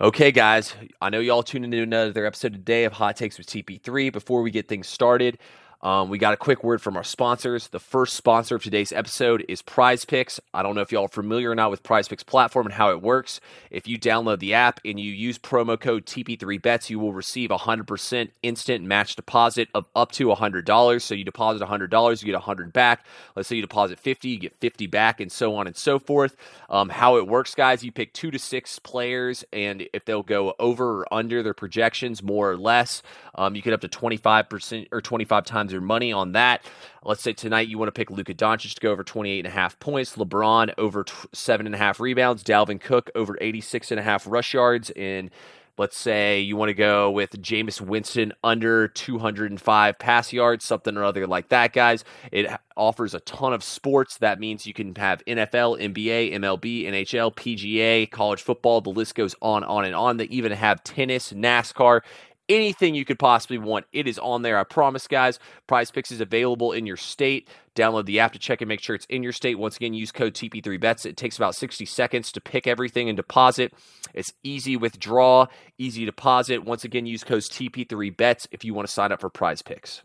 Okay, guys, I know y'all tuned into another episode today of Hot Takes with TP3. Before we get things started, um, we got a quick word from our sponsors. The first sponsor of today's episode is Prize Picks. I don't know if y'all are familiar or not with Prize Picks platform and how it works. If you download the app and you use promo code TP3Bets, you will receive a 100% instant match deposit of up to $100. So you deposit $100, you get 100 back. Let's say you deposit 50, you get 50 back, and so on and so forth. Um, how it works, guys, you pick two to six players, and if they'll go over or under their projections, more or less, um, you get up to 25% or 25 times your money on that. Let's say tonight you want to pick Luka Doncic to go over 28 and a half points, LeBron over t- seven and a half rebounds, Dalvin Cook over 86 and a half rush yards, and let's say you want to go with Jameis Winston under 205 pass yards, something or other like that, guys. It offers a ton of sports. That means you can have NFL, NBA, MLB, NHL, PGA, college football. The list goes on, on, and on. They even have tennis, NASCAR, anything you could possibly want. It is on there. I promise, guys. Prize Picks is available in your state. Download the app to check and make sure it's in your state. Once again, use code TP3Bets. It takes about 60 seconds to pick everything and deposit. It's easy withdraw, easy deposit. Once again, use code TP3Bets if you want to sign up for Prize Picks.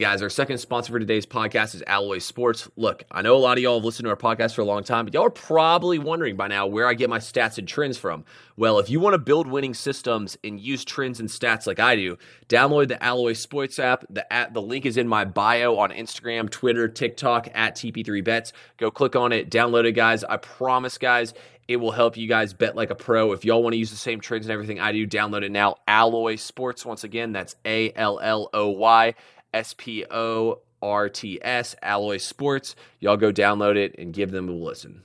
Guys, our second sponsor for today's podcast is Alloy Sports. Look, I know a lot of y'all have listened to our podcast for a long time, but y'all are probably wondering by now where I get my stats and trends from. Well, if you want to build winning systems and use trends and stats like I do, download the Alloy Sports app. The app, the link is in my bio on Instagram, Twitter, TikTok at TP3Bets. Go click on it, download it, guys. I promise, guys, it will help you guys bet like a pro. If y'all want to use the same trends and everything I do, download it now. Alloy Sports, once again, that's A L L O Y S P O R T S, Alloy Sports. Y'all go download it and give them a listen.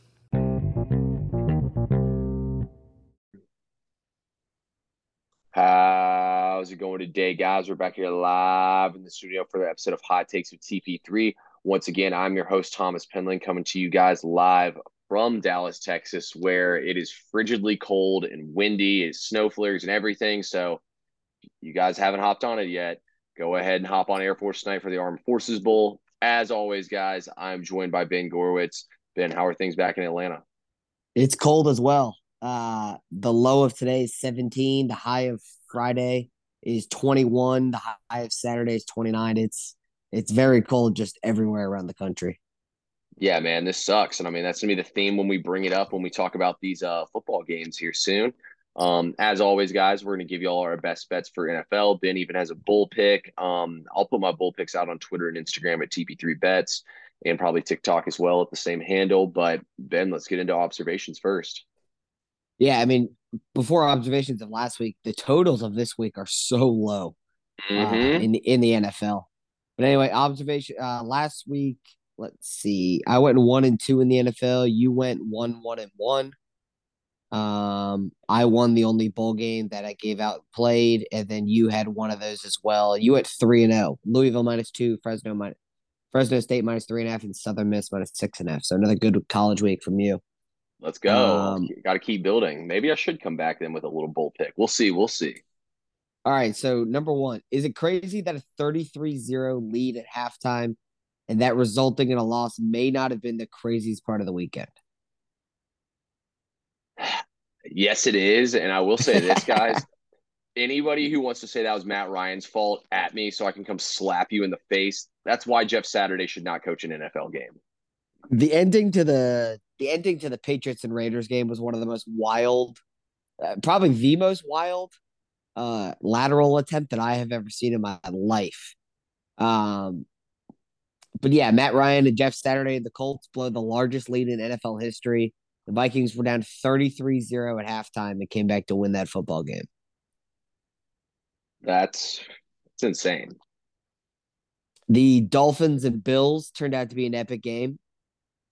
How's it going today, guys? We're back here live in the studio for the episode of Hot Takes with TP3. Once again, I'm your host, Thomas Penland, coming to you guys live from Dallas, Texas, where it is frigidly cold and windy, it's snow flares and everything. So, you guys haven't hopped on it yet go ahead and hop on Air Force tonight for the Armed Forces Bowl. As always, guys, I'm joined by Ben Gorwitz. Ben, how are things back in Atlanta? It's cold as well. Uh, the low of today is 17. The high of Friday is 21. The high of Saturday is 29. It's it's very cold just everywhere around the country. Yeah, man, this sucks. And I mean, that's gonna be the theme when we bring it up when we talk about these uh, football games here soon. Um, as always, guys, we're going to give you all our best bets for NFL. Ben even has a bull pick. Um, I'll put my bull picks out on Twitter and Instagram at TP3Bets and probably TikTok as well at the same handle. But Ben, let's get into observations first. Yeah, I mean, before observations of last week, the totals of this week are so low uh, mm-hmm. uh, in the in the NFL. But anyway, observation uh, last week. Let's see. I went one and two in the NFL. You went one one and one. Um, I won the only bowl game that I gave out played, and then you had one of those as well. You went three and zero. Oh. Louisville minus two, Fresno minus Fresno State minus three and a half, and Southern Miss minus six and a half. So another good college week from you. Let's go. Um, Got to keep building. Maybe I should come back then with a little bowl pick. We'll see. We'll see. All right. So number one, is it crazy that a 33-0 lead at halftime and that resulting in a loss may not have been the craziest part of the weekend? Yes, it is. And I will say this, guys. anybody who wants to say that was Matt Ryan's fault at me so I can come slap you in the face, that's why Jeff Saturday should not coach an NFL game. The ending to the the ending to the Patriots and Raiders game was one of the most wild, uh, probably the most wild uh, lateral attempt that I have ever seen in my life. Um, but yeah, Matt Ryan and Jeff Saturday, the Colts blow the largest lead in NFL history. The Vikings were down 33 0 at halftime and came back to win that football game. That's it's insane. The Dolphins and Bills turned out to be an epic game.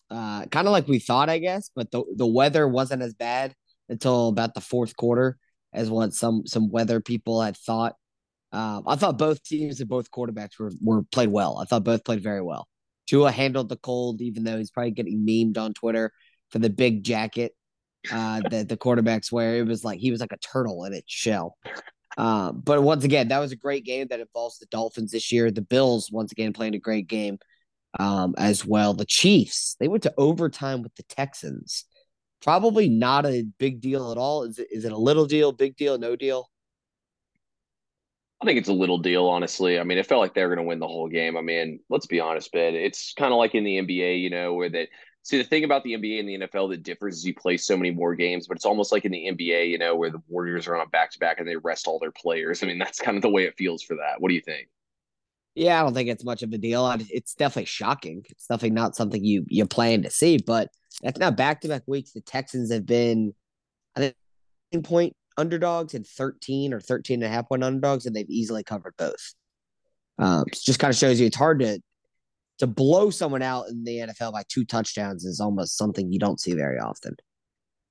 Uh, kind of like we thought, I guess, but the, the weather wasn't as bad until about the fourth quarter as what some some weather people had thought. Um, I thought both teams and both quarterbacks were, were played well. I thought both played very well. Tua handled the cold, even though he's probably getting memed on Twitter for the big jacket uh, that the quarterbacks wear. It was like he was like a turtle in its shell. Uh, but once again, that was a great game that involves the Dolphins this year. The Bills once again playing a great game um, as well. The Chiefs they went to overtime with the Texans. probably not a big deal at all. Is it is it a little deal, big deal, no deal? I think it's a little deal, honestly. I mean, it felt like they were going to win the whole game. I mean, let's be honest, Ben. It's kind of like in the NBA, you know, where that. See, the thing about the NBA and the NFL that differs is you play so many more games, but it's almost like in the NBA, you know, where the Warriors are on a back to back and they rest all their players. I mean, that's kind of the way it feels for that. What do you think? Yeah, I don't think it's much of a deal. It's definitely shocking. It's definitely not something you you plan to see, but that's not back to back weeks. The Texans have been, I think, point underdogs and 13 or 13 and a half point underdogs, and they've easily covered both. Um, just kind of shows you it's hard to to blow someone out in the NFL by two touchdowns is almost something you don't see very often.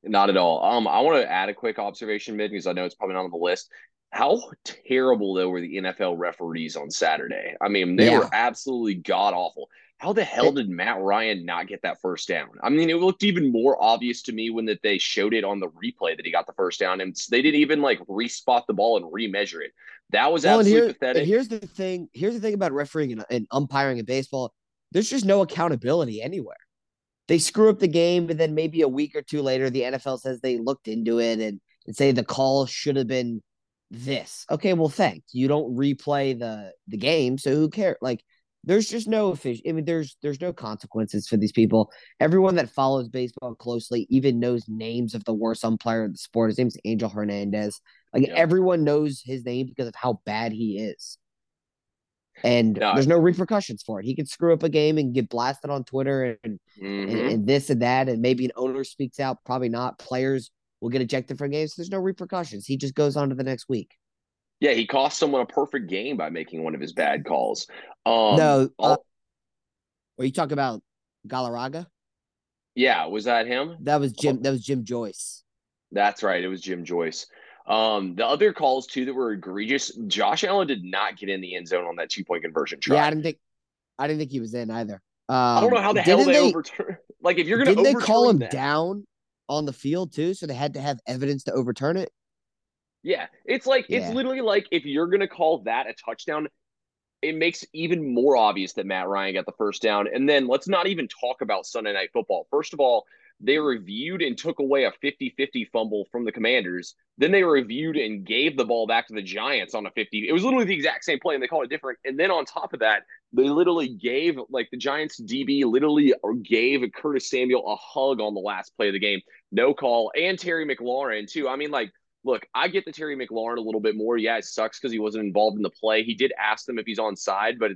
Not at all. Um, I want to add a quick observation, mid, because I know it's probably not on the list. How terrible though were the NFL referees on Saturday? I mean, they yeah. were absolutely god awful. How the hell did Matt Ryan not get that first down? I mean, it looked even more obvious to me when that they showed it on the replay that he got the first down, and they didn't even like respot the ball and remeasure it. That was well, absolutely here, pathetic. Here's the thing. Here's the thing about refereeing and, and umpiring in baseball. There's just no accountability anywhere. They screw up the game, and then maybe a week or two later, the NFL says they looked into it and, and say the call should have been this. Okay, well, thanks. You don't replay the the game, so who cares? Like there's just no official. I mean, there's there's no consequences for these people. Everyone that follows baseball closely even knows names of the worst umpire in the sport. His name's Angel Hernandez. Like yeah. everyone knows his name because of how bad he is. And no, there's no repercussions for it. He can screw up a game and get blasted on Twitter and, mm-hmm. and, and this and that, and maybe an owner speaks out. Probably not. Players will get ejected from games. There's no repercussions. He just goes on to the next week. Yeah, he cost someone a perfect game by making one of his bad calls. Um, no, uh, are you talking about Galarraga? Yeah, was that him? That was Jim. That was Jim Joyce. That's right. It was Jim Joyce. Um, the other calls too that were egregious. Josh Allen did not get in the end zone on that two point conversion try. Yeah, I didn't think. I didn't think he was in either. Um, I don't know how the hell they, they overturn. Like if you're gonna, didn't they call him that, down on the field too? So they had to have evidence to overturn it. Yeah, it's like yeah. it's literally like if you're gonna call that a touchdown, it makes even more obvious that Matt Ryan got the first down. And then let's not even talk about Sunday night football. First of all, they reviewed and took away a 50-50 fumble from the Commanders. Then they reviewed and gave the ball back to the Giants on a 50. It was literally the exact same play and they called it different. And then on top of that, they literally gave like the Giants DB literally gave Curtis Samuel a hug on the last play of the game. No call. And Terry McLaurin too. I mean like look, I get the Terry McLaurin a little bit more. Yeah, it sucks because he wasn't involved in the play. He did ask them if he's on side, but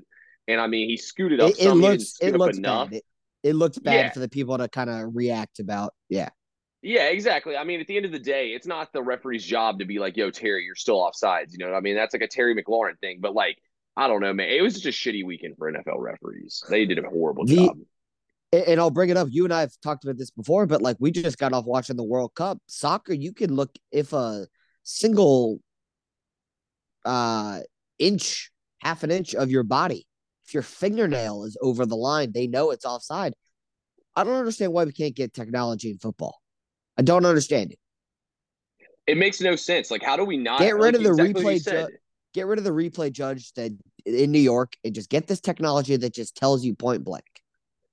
and I mean he scooted up. It, it looks it looks enough. bad. It, it looked bad yeah. for the people to kind of react about. Yeah. Yeah, exactly. I mean, at the end of the day, it's not the referee's job to be like, "Yo, Terry, you're still off sides." You know what I mean? That's like a Terry McLaurin thing. But like, I don't know, man. It was just a shitty weekend for NFL referees. They did a horrible the, job and I'll bring it up. You and I have talked about this before, but like we just got off watching the World Cup soccer. You can look if a single uh inch, half an inch of your body. If your fingernail is over the line, they know it's offside. I don't understand why we can't get technology in football. I don't understand it. It makes no sense. Like, how do we not get rid like of the exactly replay? Ju- get rid of the replay judge that in New York and just get this technology that just tells you point blank.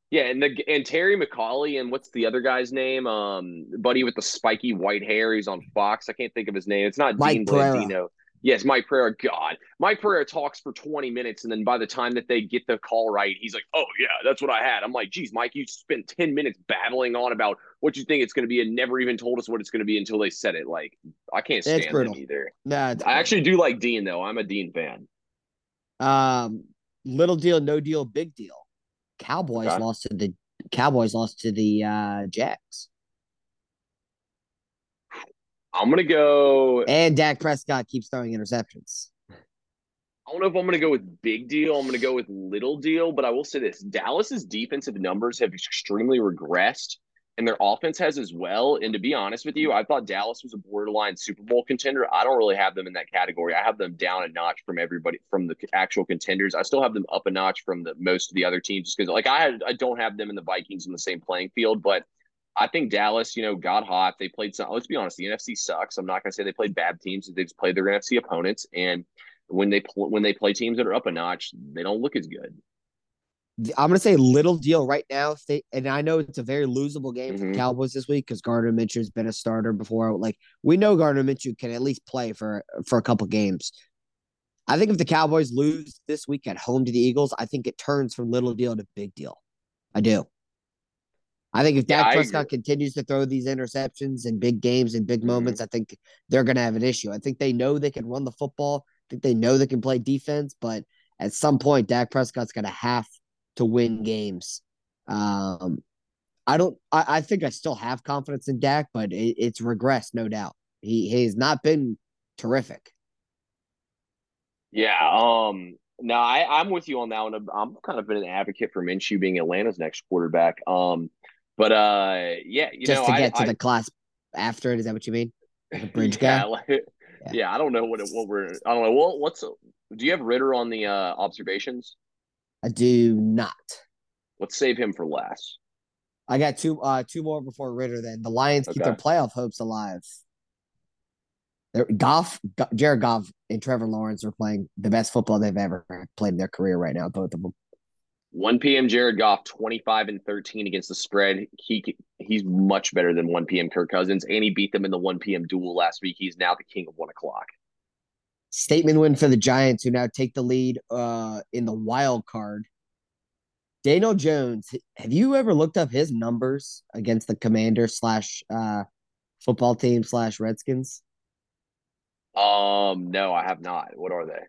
Yeah, and the and Terry McAulay and what's the other guy's name? Um, buddy with the spiky white hair. He's on Fox. I can't think of his name. It's not Mike Dean Blandino. Yes, Mike Pereira. God, Mike Pereira talks for 20 minutes, and then by the time that they get the call right, he's like, "Oh yeah, that's what I had." I'm like, "Geez, Mike, you spent 10 minutes babbling on about what you think it's going to be, and never even told us what it's going to be until they said it." Like, I can't stand him either. Nah, I actually do like Dean though. I'm a Dean fan. Um, little deal, no deal, big deal. Cowboys okay. lost to the Cowboys lost to the uh Jacks. I'm gonna go and Dak Prescott keeps throwing interceptions. I don't know if I'm gonna go with big deal. I'm gonna go with little deal, but I will say this: Dallas's defensive numbers have extremely regressed and their offense has as well. And to be honest with you, I thought Dallas was a borderline Super Bowl contender. I don't really have them in that category. I have them down a notch from everybody from the actual contenders. I still have them up a notch from the most of the other teams just because like I had, I don't have them in the Vikings in the same playing field, but I think Dallas, you know, got hot. They played some. Let's be honest, the NFC sucks. I'm not going to say they played bad teams. They just played their NFC opponents, and when they pl- when they play teams that are up a notch, they don't look as good. I'm gonna say little deal right now. If they, and I know it's a very losable game for Mhm. the Cowboys this week because Gardner Minshew's been a starter before. Like we know Gardner Minshew can at least play for for a couple games. I think if the Cowboys lose this week at home to the Eagles, I think it turns from little deal to big deal. I do. I think if Yeah, Dak I Prescott continues to throw these interceptions in big games and big Mhm. moments, I think they're going to have an issue. I think they know they can run the football. I think they know they can play defense, but at some point, Dak Prescott's going to have to win games. Um, I don't. I, I think I still have confidence in Dak, but it, it's regressed, no doubt. He he has not been terrific. Yeah. Um. No, I, I'm with you on that one. I'm- I'm kind of been an advocate for Minshew being Atlanta's next quarterback. Um. But uh, yeah, you just know, to I, get to I, the class after it. Is that what you mean? A bridge guy? yeah, like- yeah, I don't know what it, what we're. I don't know. What what's do you have Ridder on the uh, observations? I do not. Let's save him for last. I got two uh two more before Ridder. Then the Lions keep their Okay. playoff hopes alive. They're, Goff, Go- Jared Goff, and Trevor Lawrence are playing the best football they've ever played in their career right now. Both of them. 1 p.m. Jared Goff, 25 and 13 against the spread. He he's much better than 1 p.m. Kirk Cousins, and he beat them in the 1 p.m. duel last week. He's now the king of one o'clock. Statement win for the Giants, who now take the lead uh in the wild card. Daniel Jones, have you ever looked up his numbers against the Commander slash uh football team slash Redskins? Um, no, I have not. What are they?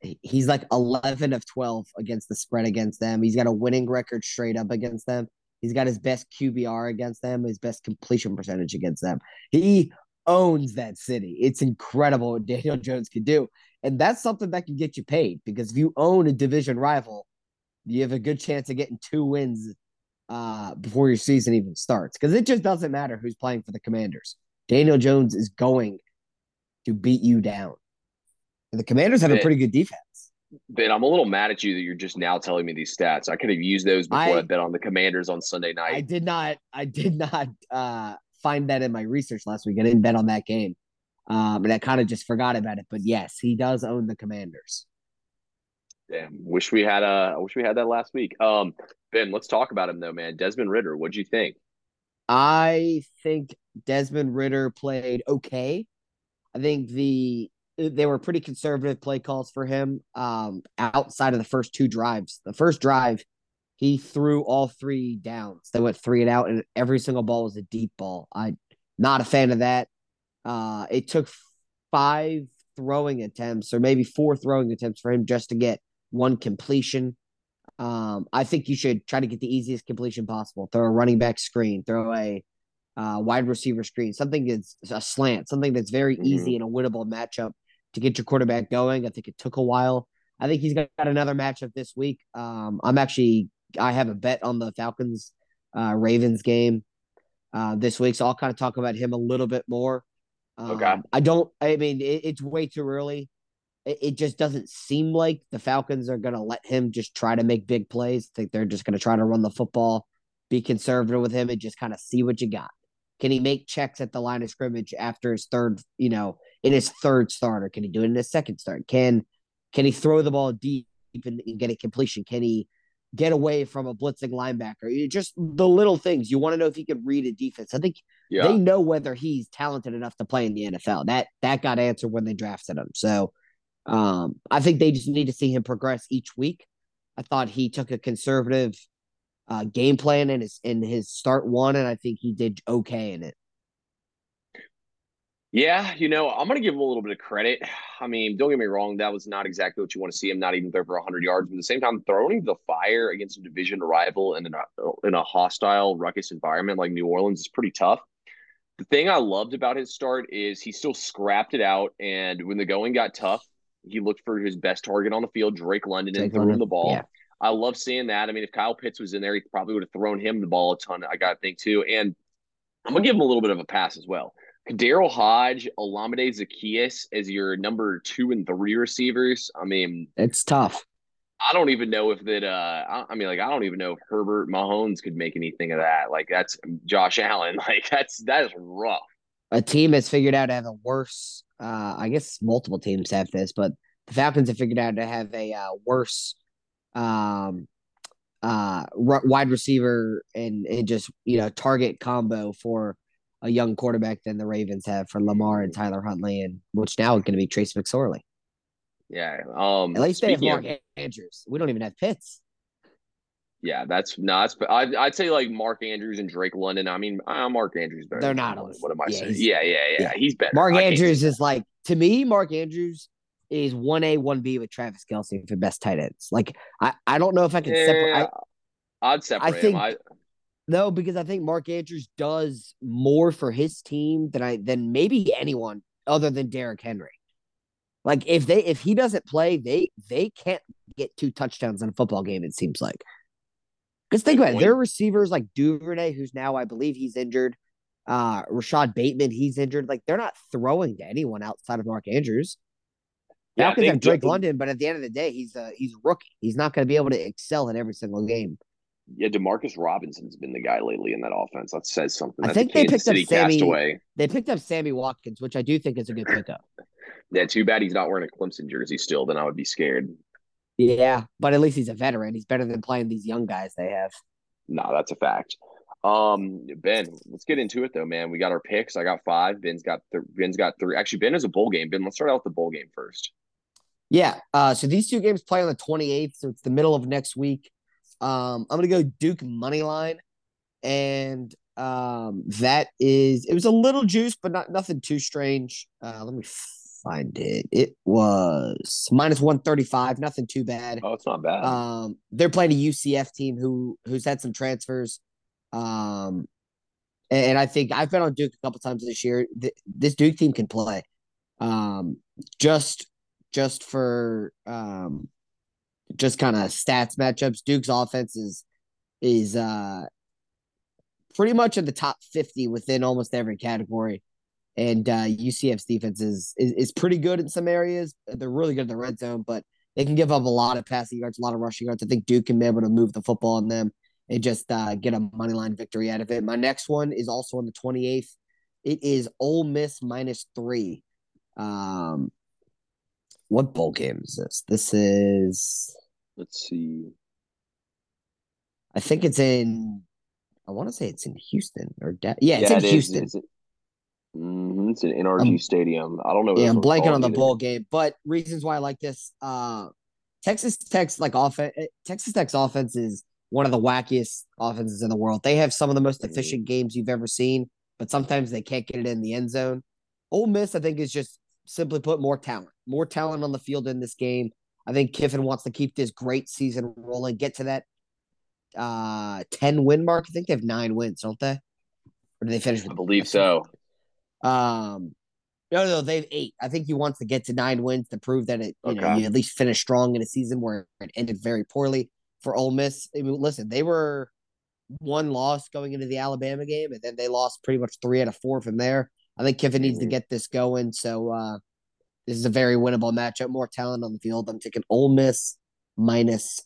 He- He's like eleven of twelve against the spread against them. He's got a winning record straight up against them. He's got his best QBR against them, his best completion percentage against them. He owns that city. It's incredible what Daniel Jones can do. And that's something that can get you paid because if you own a division rival, you have a good chance of getting two wins uh, before your season even starts. Because it just doesn't matter who's playing for the Commanders. Daniel Jones is going to beat you down. The Commanders have a pretty good defense. Ben, I'm a little mad at you that you're just now telling me these stats. I could have used those before I, I- bet on the Commanders on Sunday night. I did not I did not uh find that in my research last week. I didn't bet on that game. Um and I kind of just forgot about it. But yes, he does own the commanders. Damn, wish we had uh, I wish we had that last week. Um, Ben, let's talk about him though, man. Desmond Ridder, what'd you think? I think Desmond Ridder played okay. I think the they were pretty conservative play calls for him um outside of the first two drives. The first drive, he threw all three downs. They went three and out, and every single ball was a deep ball. I'm not a fan of that. Uh it took five throwing attempts or maybe four throwing attempts for him just to get one completion. Um, I think you should try to get the easiest completion possible. Throw a running back screen, throw a uh, wide receiver screen, something that's a slant, something that's very Mhm. easy and a winnable matchup to get your quarterback going. I think it took a while. I think he's got another matchup this week. Um, I'm actually I have a bet on the Falcons uh, Ravens game uh, this week, so I'll kind of talk about him a little bit more. Um, Okay. I don't. I mean, it, it's way too early. It, it just doesn't seem like the Falcons are going to let him just try to make big plays. I think they're just going to try to run the football, be conservative with him, and just kind of see what you got. Can he make checks at the line of scrimmage after his third, you know, in his third starter? Can he do it in his second start? Can can he throw the ball deep and, and get a completion? Can he get away from a blitzing linebacker? You- Just the little things. You want to know if he can read a defense. I think Yeah, they know whether he's talented enough to play in the NFL. That that got answered when they drafted him. So um, I think they just need to see him progress each week. I thought he took a conservative uh, game plan in his in his start one, and I think he did okay in it. Yeah. You know, I'm gonna give him a little bit of credit. I mean, don't get me wrong, that was not exactly what you want to see him. Not even throw for 100 yards, but at the same time, throwing the fire against a division rival in a in a hostile ruckus environment like New Orleans is pretty tough. The thing I loved about his start is he still scrapped it out, and when the going got tough, he looked for his best target on the field, Drake London, and threw him the ball. yeah. I love seeing that. I mean, if Kyle Pitts was in there, he probably would have thrown him the ball a ton. I got to think too, and I'm gonna give him a little bit of a pass as well. Daryl Hodge, Olamide Zaccheaus as your number two and three receivers. I mean, It's tough. I don't even know if that. Uh, I, I mean, like, I don't even know if Herbert Mahomes could make anything of that. Like, that's Josh Allen. Like, that's that is rough. A team has figured out to have a worse. Uh, I guess multiple teams have this, but the Falcons have figured out to have a uh, worse um, uh wide receiver and and just you know target combo for a young quarterback than the Ravens have for Lamar and Tyler Huntley, and which now is going to be Trace McSorley. Yeah. Um. At least they have Mark of, Andrews. We don't even have Pitts. Yeah, that's no, that's I'd, I'd say like Mark Andrews and Drake London. I mean, uh, Mark Andrews better. They're not. What am I yeah, saying? Yeah, yeah, yeah, yeah, He's better. Mark I Andrews is like to me. Mark Andrews is one A, one B with Travis Kelce for best tight ends. Like I, I don't know if I can yeah, separate. I, would separate. I think him. I, no, because I think Mark Andrews does more for his team than I than maybe anyone other than Derrick Henry. Like if they if he doesn't play, they they can't get two touchdowns in a football game. It seems like. Because think about it, their receivers like Duvernay, who's now I believe he's injured. Uh, Rashod Bateman, he's injured. Like they're not throwing to anyone outside of Mark Andrews. Yeah, Falcons have Drake London, but at the end of the day, he's a he's a rookie. He's not going to be able to excel in every single game. Yeah, Demarcus Robinson's been the guy lately in that offense. That says something. I think they picked City up Sammy. Castaway. They picked up Sammy Watkins, which I do think is a good pickup. yeah, too bad he's not wearing a Clemson jersey still. Then I would be scared. Yeah, but at least he's a veteran. He's better than playing these young guys they have. No, that's a fact. Um, Ben, let's get into it though, man. We got our picks. I got five. Ben's got th- Ben's got three. Actually, Ben is a bowl game. Ben, let's start out with the bowl game first. Yeah. Uh, so these two games play on the 28th, so it's the middle of next week. Um, I'm gonna go Duke money line, and um, that is it was a little juice, but not nothing too strange. Uh, let me find it. It was minus 135, nothing too bad. Oh, it's not bad. Um, they're playing a UCF team who who's had some transfers. Um, and, and I think I've been on Duke a couple times this year. this Duke team can play. Um, just just for um just kind of stats matchups. Duke's offense is is uh pretty much in the top 50 within almost every category. And uh UCF's defense is, is is pretty good in some areas. They're really good in the red zone, but they can give up a lot of passing yards, a lot of rushing yards. I think Duke can be able to move the football on them and just uh, get a money line victory out of it. My next one is also on the 28th. It is Ole Miss minus three. Um, what bowl game is this? This is. Let's see. I think it's in. I want to say it's in Houston or da- yeah, it's yeah, in it Houston. Is. It's, mm-hmm, it's an NRG um, Stadium. I don't know. Yeah, I'm blanking on the either. bowl game, but reasons why I like this. Uh, Texas Tech's like offense. Eh, Texas Tech's offense is one of the wackiest offenses in the world. They have some of the most mm-hmm. efficient games you've ever seen, but sometimes they can't get it in the end zone. Ole Miss, I think, is just simply put more talent, more talent on the field in this game. I think Kiffin wants to keep this great season rolling, get to that uh 10 win mark. I think they have nine wins, don't they? Or do they finish? I believe so. Um, no, no, they have eight. I think he wants to get to nine wins to prove that it, you okay. know, you at least finish strong in a season where it ended very poorly for Ole Miss. I mean, listen, they were one loss going into the Alabama game, and then they lost pretty much three out of four from there. I think Kiffin needs to mm-hmm. get this going. So uh, this is a very winnable matchup. More talent on the field. I'm taking Ole Miss minus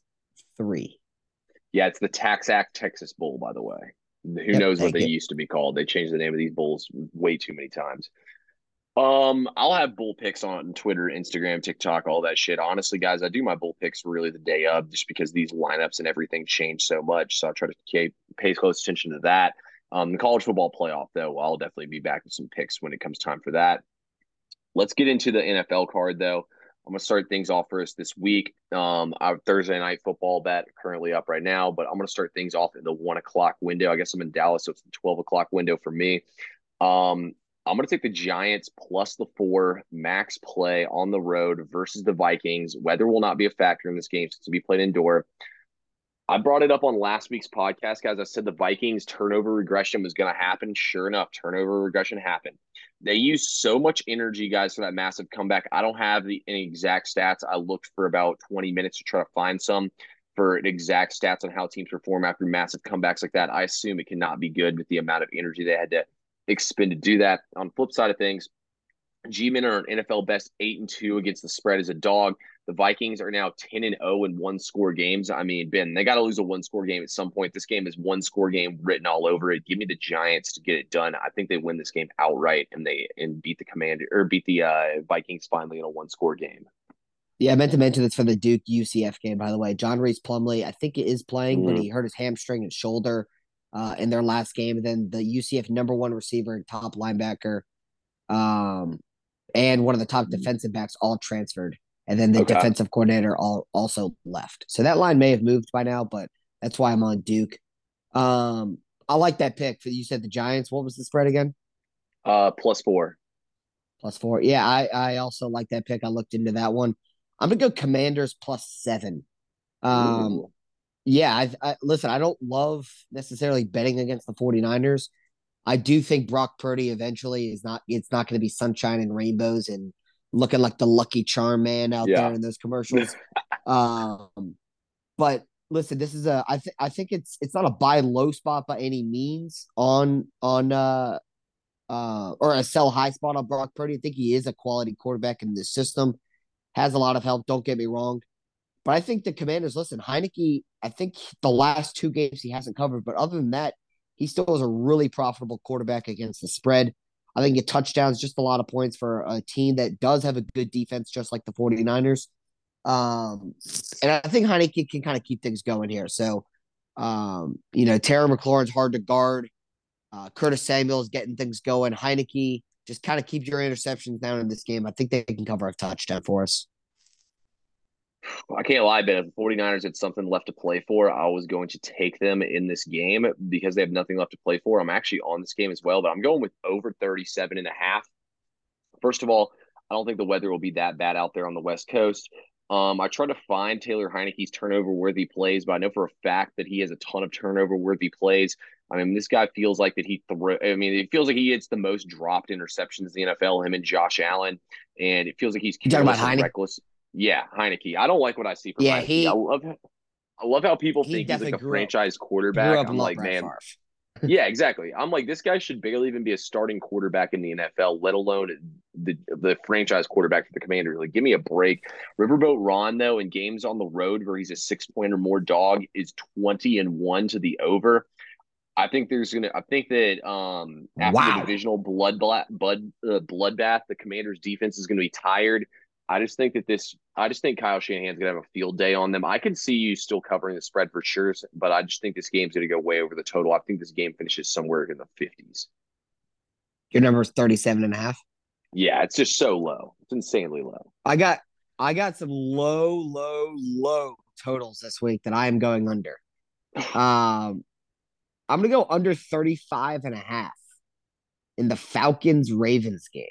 three. Yeah, it's the Tax Act Texas Bowl, by the way. Who yep, knows what they it. used to be called? They changed the name of these bowls way too many times. Um, I'll have bull picks on Twitter, Instagram, TikTok, all that shit. Honestly, guys, I do my bull picks really the day of, just because these lineups and everything change so much. So I try to pay close attention to that. Um, the college football playoff, though, I'll definitely be back with some picks when it comes time for that. Let's get into the NFL card, though. I'm gonna start things off for us this week. Um, our Thursday night football bet currently up right now, but I'm gonna start things off in the one o'clock window. I guess I'm in Dallas, so it's the 12 o'clock window for me. Um, I'm going to take the Giants plus the four max play on the road versus the Vikings. Weather will not be a factor in this game since it'll be played indoor. I brought it up on last week's podcast, guys. I said the Vikings turnover regression was going to happen. Sure enough, turnover regression happened. They used so much energy, guys, for that massive comeback. I don't have the any exact stats. I looked for about 20 minutes to try to find some for exact stats on how teams perform after massive comebacks like that. I assume it cannot be good with the amount of energy they had to expend to do that. On flip side of things, G-men are an NFL best eight and two against the spread as a dog. The Vikings are now ten and zero oh in one score games. I mean, Ben, they got to lose a one score game at some point. This game is one score game written all over it. Give me the Giants to get it done. I think they win this game outright and they and beat the Commander or beat the uh, Vikings finally in a one score game. Yeah, I meant to mention this for the Duke UCF game, by the way. John Rhys Plumlee, I think it is playing, mm-hmm. but he hurt his hamstring and shoulder uh, in their last game. And then the UCF number one receiver and top linebacker, um, and one of the top mm-hmm. defensive backs all transferred. And then the okay. defensive coordinator all also left. So that line may have moved by now, but that's why I'm on Duke. Um, I like that pick. You said the Giants. What was the spread again? Uh, plus four. Plus four. Yeah, I I also like that pick. I looked into that one. I'm gonna go Commanders plus seven. Um, Ooh. yeah. I, I listen. I don't love necessarily betting against the 49ers. I do think Brock Purdy eventually is not. It's not going to be sunshine and rainbows and looking like the Lucky Charm man out yeah. there in those commercials. um, but listen, this is a. I think. I think it's. It's not a buy low spot by any means on on uh uh or a sell high spot on Brock Purdy. I think he is a quality quarterback in this system. Has a lot of help. Don't get me wrong. But I think the Commanders, listen, Heinicke, I think the last two games he hasn't covered, but other than that, he still is a really profitable quarterback against the spread. I think a touchdown is just a lot of points for a team that does have a good defense, just like the 49ers. Um, and I think Heinicke can kind of keep things going here. So, um, you know, Terry McLaurin's hard to guard. Uh, Curtis Samuel's getting things going. Heinicke just kind of keep your interceptions down in this game. I think they can cover a touchdown for us. I can't lie, Ben. If the 49ers had something left to play for, I was going to take them in this game because they have nothing left to play for. I'm actually on this game as well, but I'm going with over 37 and a half. First of all, I don't think the weather will be that bad out there on the West Coast. Um, I try to find Taylor Heinicke's turnover worthy plays, but I know for a fact that he has a ton of turnover worthy plays. I mean, this guy feels like that he throw. I mean, it feels like he gets the most dropped interceptions in the NFL. Him and Josh Allen, and it feels like he's talking about Heinicke? reckless. Yeah, Heinicke. I don't like what I see from yeah, Heinicke. He, I love. I love how people he think he's like a franchise up, quarterback. I'm like, man. yeah, exactly. I'm like, this guy should barely even be a starting quarterback in the NFL, let alone the the franchise quarterback for the Commanders. Like, give me a break. Riverboat Ron, though, in games on the road where he's a six point or more dog, is 20 and one to the over. I think there's gonna. I think that um after wow. the divisional blood blood uh, bloodbath, the Commanders' defense is gonna be tired. I just think that this. I just think Kyle Shanahan's gonna have a field day on them. I can see you still covering the spread for sure, but I just think this game's gonna go way over the total. I think this game finishes somewhere in the fifties. Your number is 37 and a half. Yeah, it's just so low. It's insanely low. I got I got some low, low, low totals this week that I am going under. Um I'm going to go under 35 and a half in the Falcons Ravens game.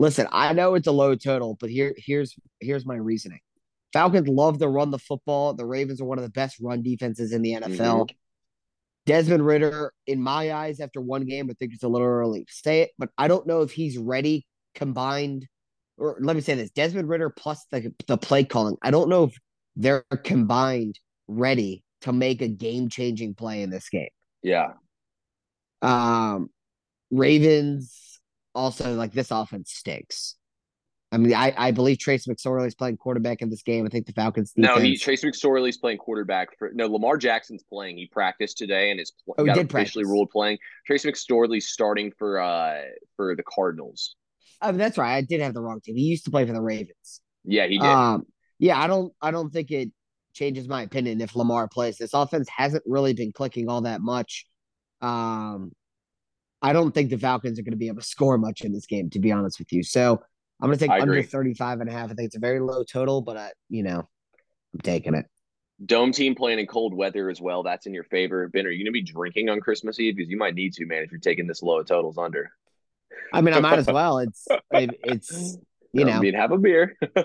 Listen, I know it's a low total, but here here's here's my reasoning. Falcons love to run the football. The Ravens are one of the best run defenses in the NFL. Mm-hmm. Desmond Ridder, in my eyes, after one game, I think it's a little early to say it, but I don't know if he's ready combined. Or let me say this: Desmond Ridder plus the the play calling. I don't know if they're combined ready to make a game changing play in this game. Yeah. Um, Ravens also like this offense stinks. I mean, I, I believe Trace McSorley is playing quarterback in this game. I think the Falcons. Defense... No, he Trace McSorley is playing quarterback for. No, Lamar Jackson's playing. He practiced today and is oh, got officially practice. ruled playing. Trace McSorley's starting for uh for the Cardinals. Oh, that's right. I did have the wrong team. He used to play for the Ravens. Yeah, he did. Um, yeah, I don't. I don't think it changes my opinion if Lamar plays. This offense hasn't really been clicking all that much. Um, I don't think the Falcons are going to be able to score much in this game, to be honest with you. So I'm going to take under 35 and a half. I think it's a very low total, but I, you know, I'm taking it. Dome team playing in cold weather as well. That's in your favor. Ben, are you going to be drinking on Christmas Eve? Because you might need to, man, if you're taking this low totals under. I mean, I might as well. It's, it's, you know, I mean, have a beer.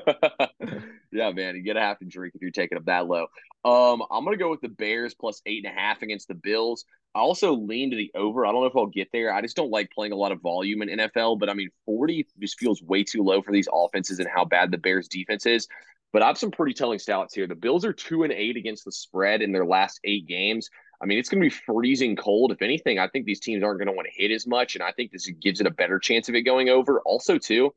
yeah, man, you're gonna have to drink if you're taking up that low. Um, I'm gonna go with the Bears plus eight and a half against the Bills. I also lean to the over. I don't know if I'll get there. I just don't like playing a lot of volume in NFL, but I mean, 40 just feels way too low for these offenses and how bad the Bears defense is. But I have some pretty telling stats here. The Bills are two and eight against the spread in their last eight games. I mean, it's going to be freezing cold. If anything, I think these teams aren't going to want to hit as much, and I think this gives it a better chance of it going over. Also, too,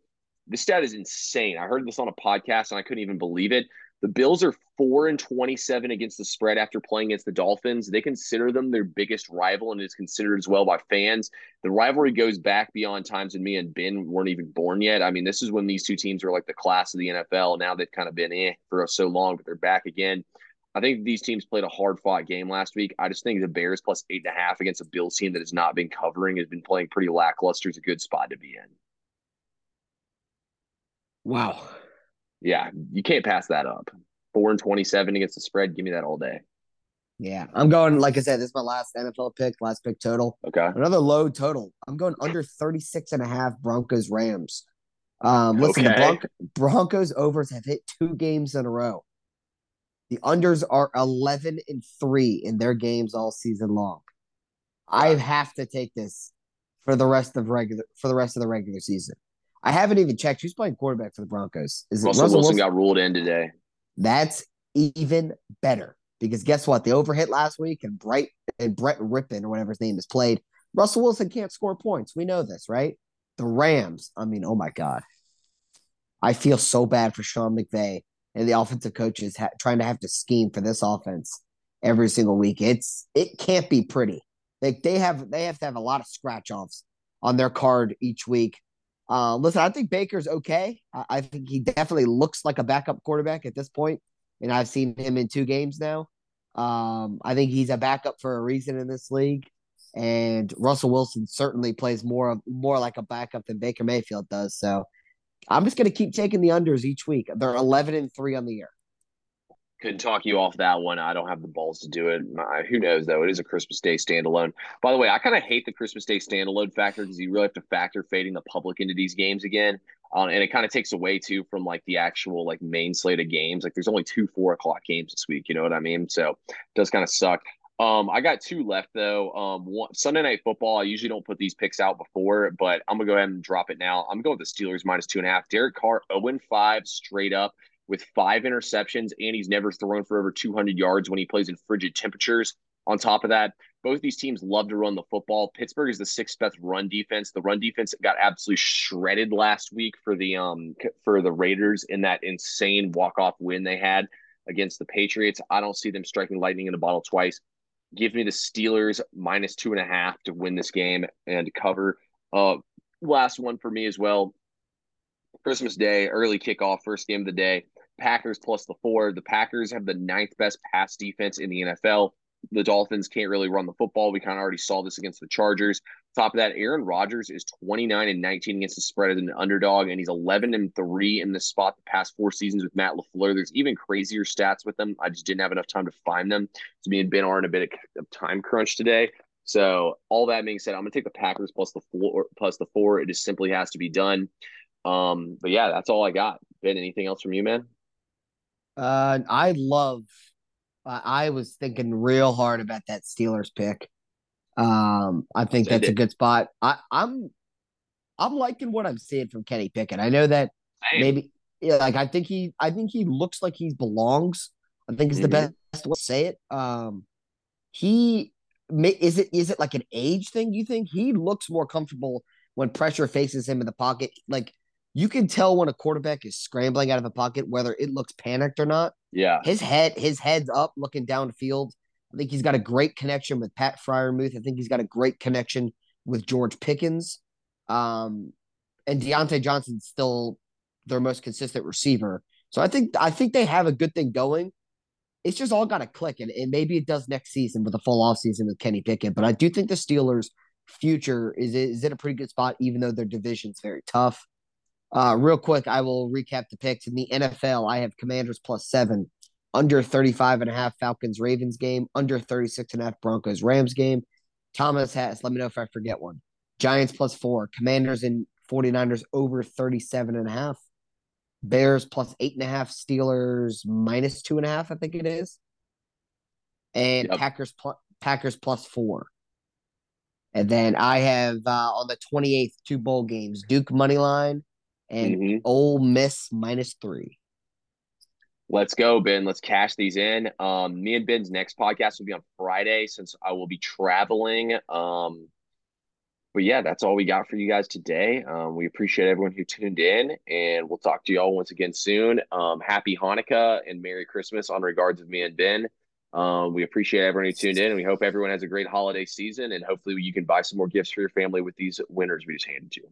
this stat is insane. I heard this on a podcast and I couldn't even believe it. The Bills are four and twenty-seven against the spread after playing against the Dolphins. They consider them their biggest rival, and is considered as well by fans. The rivalry goes back beyond times when me and Ben weren't even born yet. I mean, this is when these two teams were like the class of the NFL. Now they've kind of been eh for so long, but they're back again. I think these teams played a hard fought game last week. I just think the Bears plus eight and a half against a Bills team that has not been covering has been playing pretty lackluster is a good spot to be in. Wow. Yeah, you can't pass that up. Four and twenty-seven against the spread. Give me that all day. Yeah, I'm going. Like I said, this is my last NFL pick, last pick total. Okay. Another low total. I'm going under 36 and a half Broncos Rams. Um, listen, Okay. the Bronc- Broncos overs have hit two games in a row. The unders are 11 and three in their games all season long. I have to take this for the rest of regular for the rest of the regular season. I haven't even checked who's playing quarterback for the Broncos. Is it Russell, Russell, Wilson, Wilson? got ruled in today. That's even better because guess what? They overhit last week, and Bright and Brett Rypien or whatever his name is played. Russell Wilson can't score points. We know this, right? The Rams. I mean, oh my god, I feel so bad for Sean McVay and the offensive coaches ha- trying to have to scheme for this offense every single week. It's it can't be pretty. They they have they have to have a lot of scratch offs on their card each week. Uh, listen, I think Baker's okay. I, I think he definitely looks like a backup quarterback at this point, and I've seen him in two games now. Um, I think he's a backup for a reason in this league, and Russell Wilson certainly plays more of more like a backup than Baker Mayfield does. So I'm just going to keep taking the unders each week. They're 11 and three on the year. Couldn't talk you off that one. I don't have the balls to do it. My, who knows though? It is a Christmas Day standalone. By the way, I kind of hate the Christmas Day standalone factor because you really have to factor fading the public into these games again, uh, and it kind of takes away too from like the actual like main slate of games. Like there's only two four o'clock games this week. You know what I mean? So it does kind of suck. Um, I got two left though. Um, one, Sunday night football. I usually don't put these picks out before, but I'm gonna go ahead and drop it now. I'm going with the Steelers minus two and a half. Derek Carr 0 5 straight up with five interceptions, and he's never thrown for over 200 yards when he plays in frigid temperatures. On top of that, both these teams love to run the football. Pittsburgh is the sixth best run defense. The run defense got absolutely shredded last week for the um for the Raiders in that insane walk off win they had against the Patriots. I don't see them striking lightning in a bottle twice. Give me the Steelers minus two and a half to win this game and cover. Uh, last one for me as well. Christmas Day, early kickoff, first game of the day. Packers plus the four. The Packers have the ninth best pass defense in the NFL. The Dolphins can't really run the football. We kind of already saw this against the Chargers. Top of that, Aaron Rodgers is 29 and 19 against the spread as an underdog, and he's 11 and 3 in this spot the past four seasons with Matt LaFleur. There's even crazier stats with them. I just didn't have enough time to find them. So me and Ben are in a bit of time crunch today. So all that being said, I'm gonna take the Packers plus the four plus the four. It just simply has to be done. Um, but yeah, that's all I got. Ben, anything else from you, man? Uh, I love. I I was thinking real hard about that Steelers pick. Um, I think that's a good spot. I, I'm, I'm liking what I'm seeing from Kenny Pickett. I know that Same. maybe, yeah, like I think he, I think he looks like he belongs. I think is the Mhm. best way to say it. Um, he is it is it like an age thing? You think he looks more comfortable when pressure faces him in the pocket? Like you can tell when a quarterback is scrambling out of a pocket whether it looks panicked or not Yeah. his head his head's up looking down the field. I think he's got a great connection with Pat Freiermuth. I think he's got a great connection with George Pickens. Um, and Diontae Johnson's still their most consistent receiver. So I think I think they have a good thing going. It's just all got to click, and, and maybe it does next season with a full off season with Kenny Pickett. But I do think the Steelers' future is is in a pretty good spot, even though their division's very tough. Uh, real quick, I will recap the picks in the NFL. I have Commanders plus seven, under 35 and a half Falcons Ravens game, under 36 and a half Broncos Rams game. Thomas has, let me know if I forget one. Giants plus four, Commanders and 49ers over 37 and a half. Bears plus eight and a half, Steelers minus two and a half, I think it is. And Yep. Packers plus Packers plus four. And then I have uh, on the 28th two bowl games, Duke money line and Mhm. Ole Miss minus three. Let's go, Ben. Let's cash these in. Um, me and Ben's next podcast will be on Friday since I will be traveling. Um, but yeah, that's all we got for you guys today. Um, we appreciate everyone who tuned in, and we'll talk to y'all once again soon. Um, happy Hanukkah and Merry Christmas on regards of me and Ben. Um, we appreciate everyone who tuned in, and we hope everyone has a great holiday season. And hopefully, you can buy some more gifts for your family with these winners we just handed you.